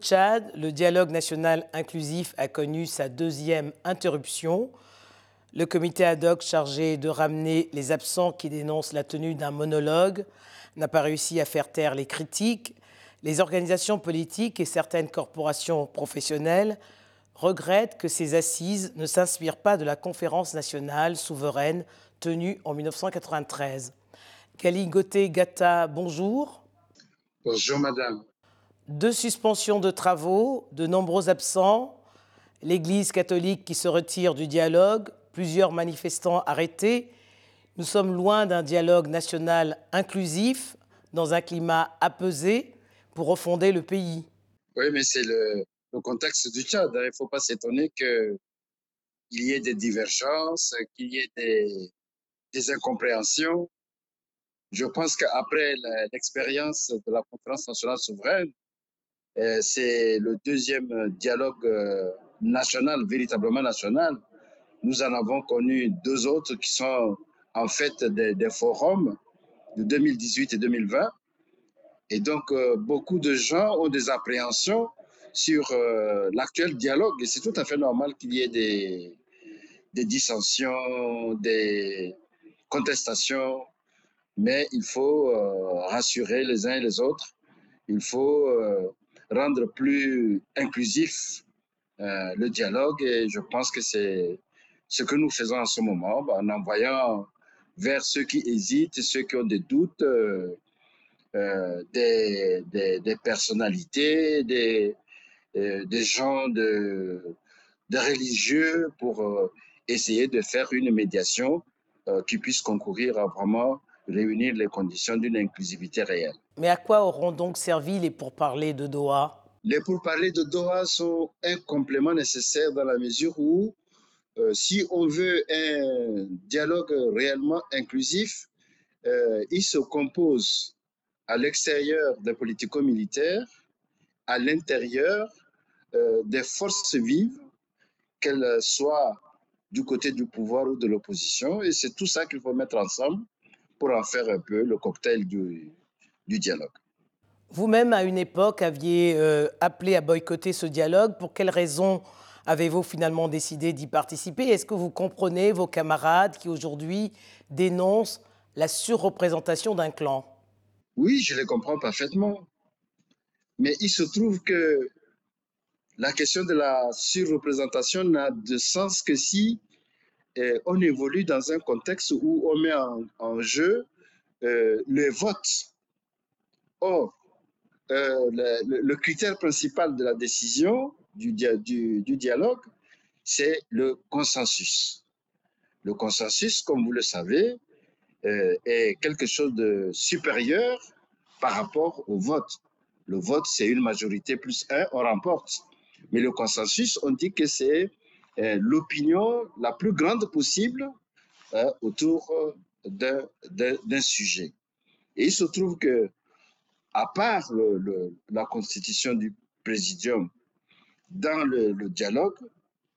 Tchad, le dialogue national inclusif a connu sa deuxième interruption. Le comité ad hoc chargé de ramener les absents qui dénoncent la tenue d'un monologue n'a pas réussi à faire taire les critiques. Les organisations politiques et certaines corporations professionnelles regrettent que ces assises ne s'inspirent pas de la conférence nationale souveraine tenue en 1993. Galingoté Gata, bonjour. Bonjour madame. Deux suspensions de travaux, de nombreux absents, l'Église catholique qui se retire du dialogue, plusieurs manifestants arrêtés. Nous sommes loin d'un dialogue national inclusif, dans un climat apaisé, pour refonder le pays. Oui, mais c'est le, contexte du Tchad. Il ne faut pas s'étonner qu'il y ait des divergences, qu'il y ait des, des incompréhensions. Je pense qu'après l'expérience de la conférence nationale souveraine, c'est le deuxième dialogue euh, national, véritablement national. Nous en avons connu deux autres qui sont en fait des, forums de 2018 et 2020. Et donc, euh, beaucoup de gens ont des appréhensions sur l'actuel dialogue. Et c'est tout à fait normal qu'il y ait des, des dissensions, des contestations, mais il faut rassurer les uns et les autres. Il faut rendre plus inclusif euh, le dialogue et je pense que c'est ce que nous faisons en ce moment en envoyant vers ceux qui hésitent, ceux qui ont des doutes, euh, euh, des, personnalités, des, des gens de, de religieux pour essayer de faire une médiation qui puisse concourir à vraiment réunir les conditions d'une inclusivité réelle. Mais à quoi auront donc servi les pourparlers de Doha? Les pourparlers de Doha sont un complément nécessaire dans la mesure où, euh, si on veut un dialogue réellement inclusif, euh, il se compose à l'extérieur des politico-militaires, à l'intérieur euh, des forces vives, qu'elles soient du côté du pouvoir ou de l'opposition. Et c'est tout ça qu'il faut mettre ensemble pour en faire un peu le cocktail du, du dialogue. Vous-même, à une époque, aviez euh, appelé à boycotter ce dialogue. Pour quelles raisons avez-vous finalement décidé d'y participer? Est-ce que vous comprenez vos camarades qui aujourd'hui dénoncent la surreprésentation d'un clan? Oui, je les comprends parfaitement. Mais il se trouve que la question de la surreprésentation n'a de sens que si on évolue dans un contexte où on met en, jeu euh, le vote. Or, euh, le, critère principal de la décision du, du, dialogue, c'est le consensus. Le consensus, comme vous le savez, euh, est quelque chose de supérieur par rapport au vote. Le vote, c'est une majorité plus un, on remporte. Mais le consensus, on dit que c'est euh, l'opinion la plus grande possible autour d'un sujet. Et il se trouve que, à part la constitution du présidium, dans le, dialogue,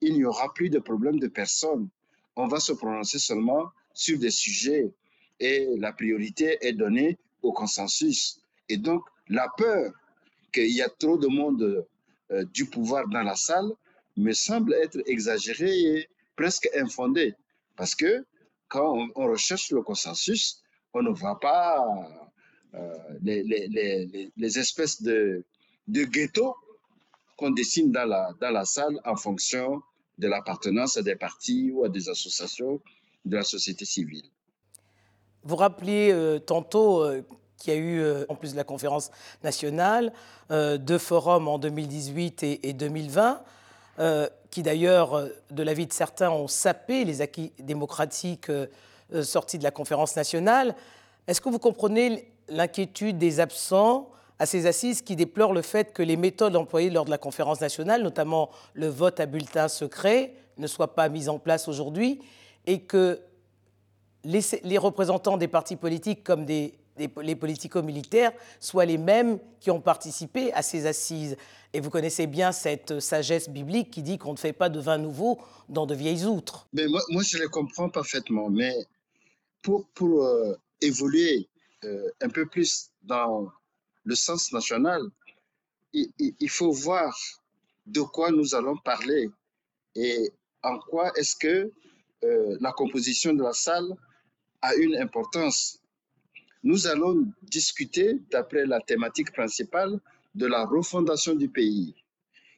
il n'y aura plus de problème de personne. On va se prononcer seulement sur des sujets et la priorité est donnée au consensus. Et donc, la peur qu'il y a trop de monde du pouvoir dans la salle me semble être exagéré et presque infondé. Parce que quand on, recherche le consensus, on ne voit pas euh, les, les, les, espèces de, de ghettos qu'on dessine dans la, dans la salle en fonction de l'appartenance à des partis ou à des associations de la société civile. Vous rappeliez euh, tantôt euh, qu'il y a eu, en plus de la conférence nationale, deux forums en 2018 et, et 2020. Euh, qui d'ailleurs, euh, de l'avis de certains, ont sapé les acquis démocratiques euh, sortis de la conférence nationale. Est-ce que vous comprenez l'inquiétude des absents à ces assises qui déplorent le fait que les méthodes employées lors de la conférence nationale, notamment le vote à bulletin secret, ne soient pas mises en place aujourd'hui et que les, les représentants des partis politiques comme les politico-militaires soient les mêmes qui ont participé à ces assises. Et vous connaissez bien cette sagesse biblique qui dit qu'on ne fait pas de vin nouveau dans de vieilles outres. Mais moi, moi je le comprends parfaitement. Mais pour, pour euh, évoluer euh, un peu plus dans le sens national, il, faut voir de quoi nous allons parler et en quoi est-ce que euh, la composition de la salle a une importance. Nous allons discuter, d'après la thématique principale, de la refondation du pays,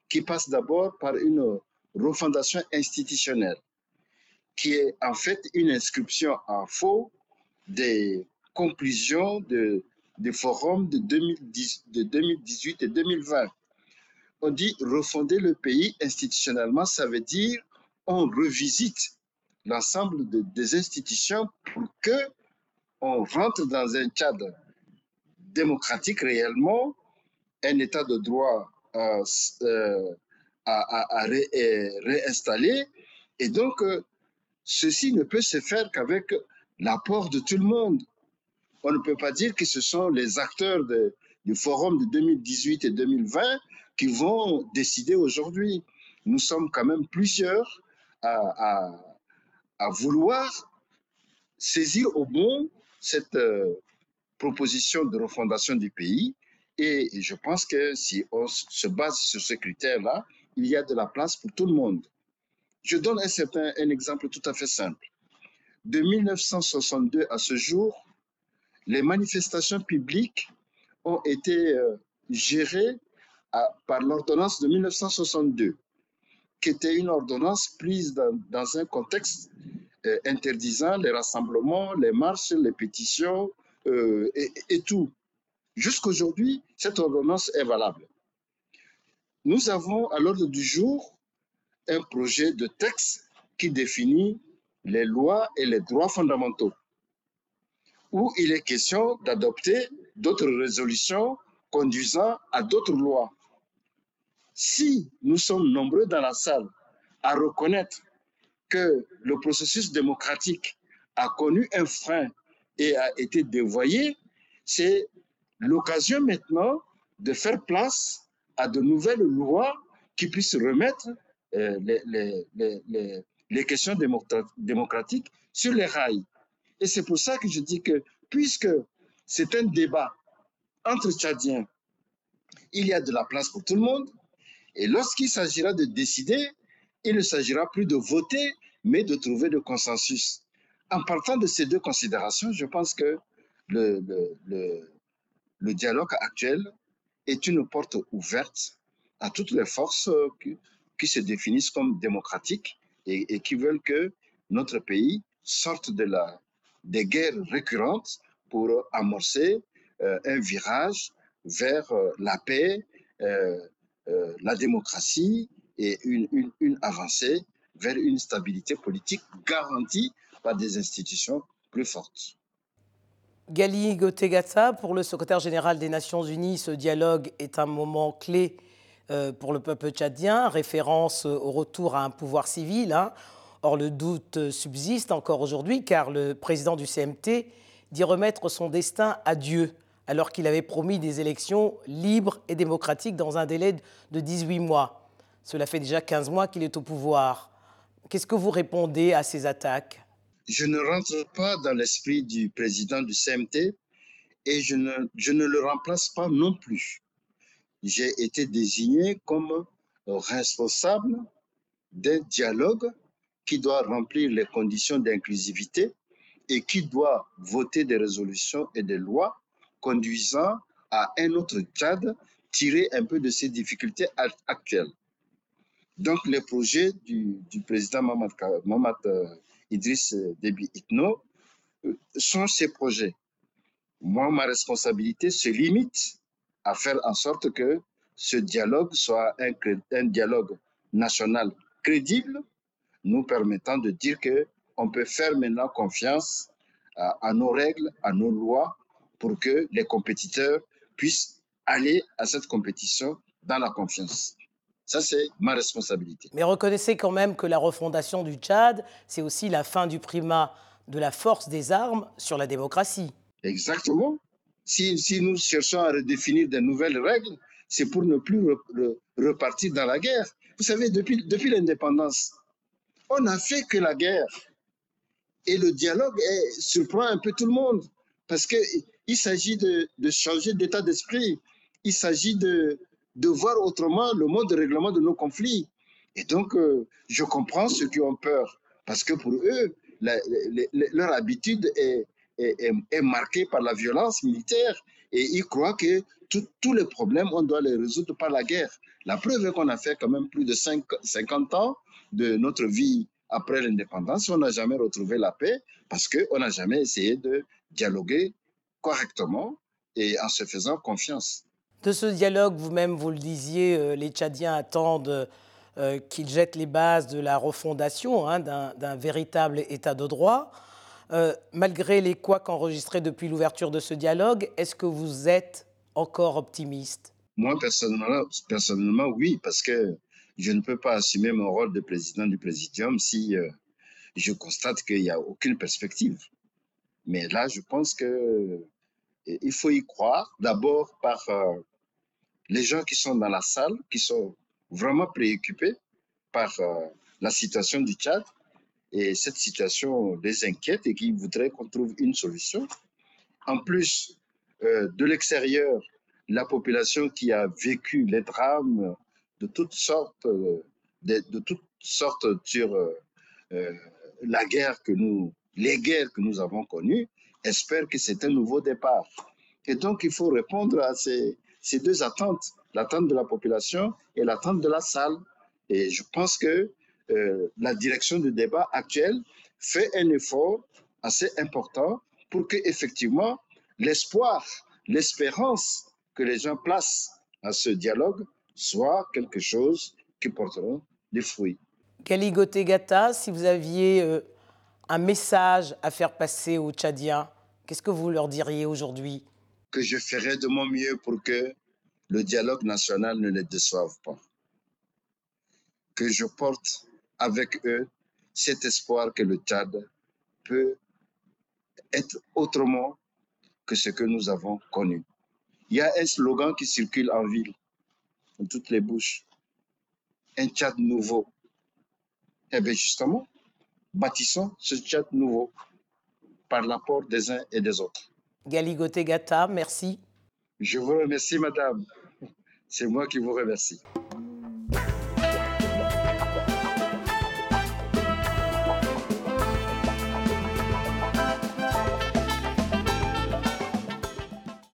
qui passe d'abord par une refondation institutionnelle, qui est en fait une inscription en faux des conclusions de, des forums de, 2010, de 2018 et 2020. On dit refonder le pays institutionnellement, ça veut dire on revisite l'ensemble de, des institutions pour que on rentre dans un cadre démocratique réellement, un état de droit euh, euh, à, euh, réinstaller. Et donc, ceci ne peut se faire qu'avec l'apport de tout le monde. On ne peut pas dire que ce sont les acteurs du forum de 2018 et 2020 qui vont décider aujourd'hui. Nous sommes quand même plusieurs à, vouloir saisir au bon cette euh, proposition de refondation du pays. Et je pense que si on se base sur ce critère-là, il y a de la place pour tout le monde. Je donne un exemple tout à fait simple. De 1962 à ce jour, les manifestations publiques ont été euh, gérées par l'ordonnance de 1962 qui était une ordonnance prise dans, un contexte euh, interdisant les rassemblements, les marches, les pétitions euh, et, et, tout. Jusqu'aujourd'hui, cette ordonnance est valable. Nous avons à l'ordre du jour un projet de texte qui définit les lois et les droits fondamentaux, où il est question d'adopter d'autres résolutions conduisant à d'autres lois si nous sommes nombreux dans la salle à reconnaître que le processus démocratique a connu un frein et a été dévoyé, c'est l'occasion maintenant de faire place à de nouvelles lois qui puissent remettre euh, les, questions démocratiques sur les rails. Et c'est pour ça que je dis que puisque c'est un débat entre Tchadiens, il y a de la place pour tout le monde, et lorsqu'il s'agira de décider, il ne s'agira plus de voter, mais de trouver le consensus. En partant de ces deux considérations, je pense que le, dialogue actuel est une porte ouverte à toutes les forces qui, qui se définissent comme démocratiques et, qui veulent que notre pays sorte de la, des guerres récurrentes pour amorcer euh, un virage vers euh, la paix, euh, la démocratie et une, avancée vers une stabilité politique garantie par des institutions plus fortes. Gali Gotegata, pour le secrétaire général des Nations Unies, ce dialogue est un moment clé pour le peuple tchadien, référence au retour à un pouvoir civil. Hein. Or, le doute subsiste encore aujourd'hui car le président du CMT dit remettre son destin à Dieu alors qu'il avait promis des élections libres et démocratiques dans un délai de 18 mois. Cela fait déjà 15 mois qu'il est au pouvoir. Qu'est-ce que vous répondez à ces attaques? Je ne rentre pas dans l'esprit du président du CMT et je ne, je ne le remplace pas non plus. J'ai été désigné comme responsable d'un dialogue qui doit remplir les conditions d'inclusivité et qui doit voter des résolutions et des lois conduisant à un autre cadre tiré un peu de ces difficultés actuelles. Donc, les projets du, président Mamad, Mamad euh, Idriss Déby Itno euh, sont ces projets. Moi, ma responsabilité se limite à faire en sorte que ce dialogue soit un dialogue national crédible, nous permettant de dire que on peut faire maintenant confiance à, à nos règles, à nos lois, pour que les compétiteurs puissent aller à cette compétition dans la confiance. Ça, c'est ma responsabilité. Mais reconnaissez quand même que la refondation du Tchad, c'est aussi la fin du primat de la force des armes sur la démocratie. Exactement. Si, si nous cherchons à redéfinir de nouvelles règles, c'est pour ne plus re, re, repartir dans la guerre. Vous savez, depuis, depuis l'indépendance, on n'a fait que la guerre. Et le dialogue est, surprend un peu tout le monde. Parce qu'il s'agit de, changer d'état d'esprit. Il s'agit de, de voir autrement le mode de règlement de nos conflits. Et donc, euh, je comprends ceux qui ont peur, parce que pour eux, leur habitude est, est, marquée par la violence militaire et ils croient que tous les problèmes, on doit les résoudre par la guerre. La preuve est qu'on a fait quand même plus de 50 ans de notre vie après l'indépendance, on n'a jamais retrouvé la paix parce qu'on n'a jamais essayé de dialoguer correctement et en se faisant confiance. De ce dialogue, vous-même, vous le disiez, euh, les Tchadiens attendent euh, qu'il jette les bases de la refondation hein, d'un véritable État de droit. Euh, malgré les couacs enregistrés depuis l'ouverture de ce dialogue, est-ce que vous êtes encore optimiste? Moi, personnellement, personnellement, oui, parce que je ne peux pas assumer mon rôle de président du Présidium si je constate qu'il n'y a aucune perspective. Mais là, je pense que il faut y croire, d'abord par euh, les gens qui sont dans la salle, qui sont vraiment préoccupés par euh, la situation du Tchad. Et cette situation les inquiète et qui voudraient qu'on trouve une solution. En plus, euh, de l'extérieur, la population qui a vécu les drames de toutes sortes, de, de toutes sortes sur la guerre que nous, les guerres que nous avons connues, espère que c'est un nouveau départ. Et donc, il faut répondre à ces, ces deux attentes, l'attente de la population et l'attente de la salle. Et je pense que euh, la direction du débat actuel fait un effort assez important pour que effectivement l'espoir, l'espérance que les gens placent à ce dialogue soit quelque chose qui portera des fruits. Galigo Gata, si vous aviez euh, un message à faire passer aux Tchadiens, qu'est-ce que vous leur diriez aujourd'hui? Que je ferai de mon mieux pour que le dialogue national ne les déçoive pas. Que je porte avec eux cet espoir que le Tchad peut être autrement que ce que nous avons connu. Il y a un slogan qui circule en ville, dans toutes les bouches. Un Tchad nouveau. Eh bien justement, bâtissons ce Tchad nouveau par l'apport des uns et des autres. Galigote Gata, merci. Je vous remercie, madame. C'est moi qui vous remercie.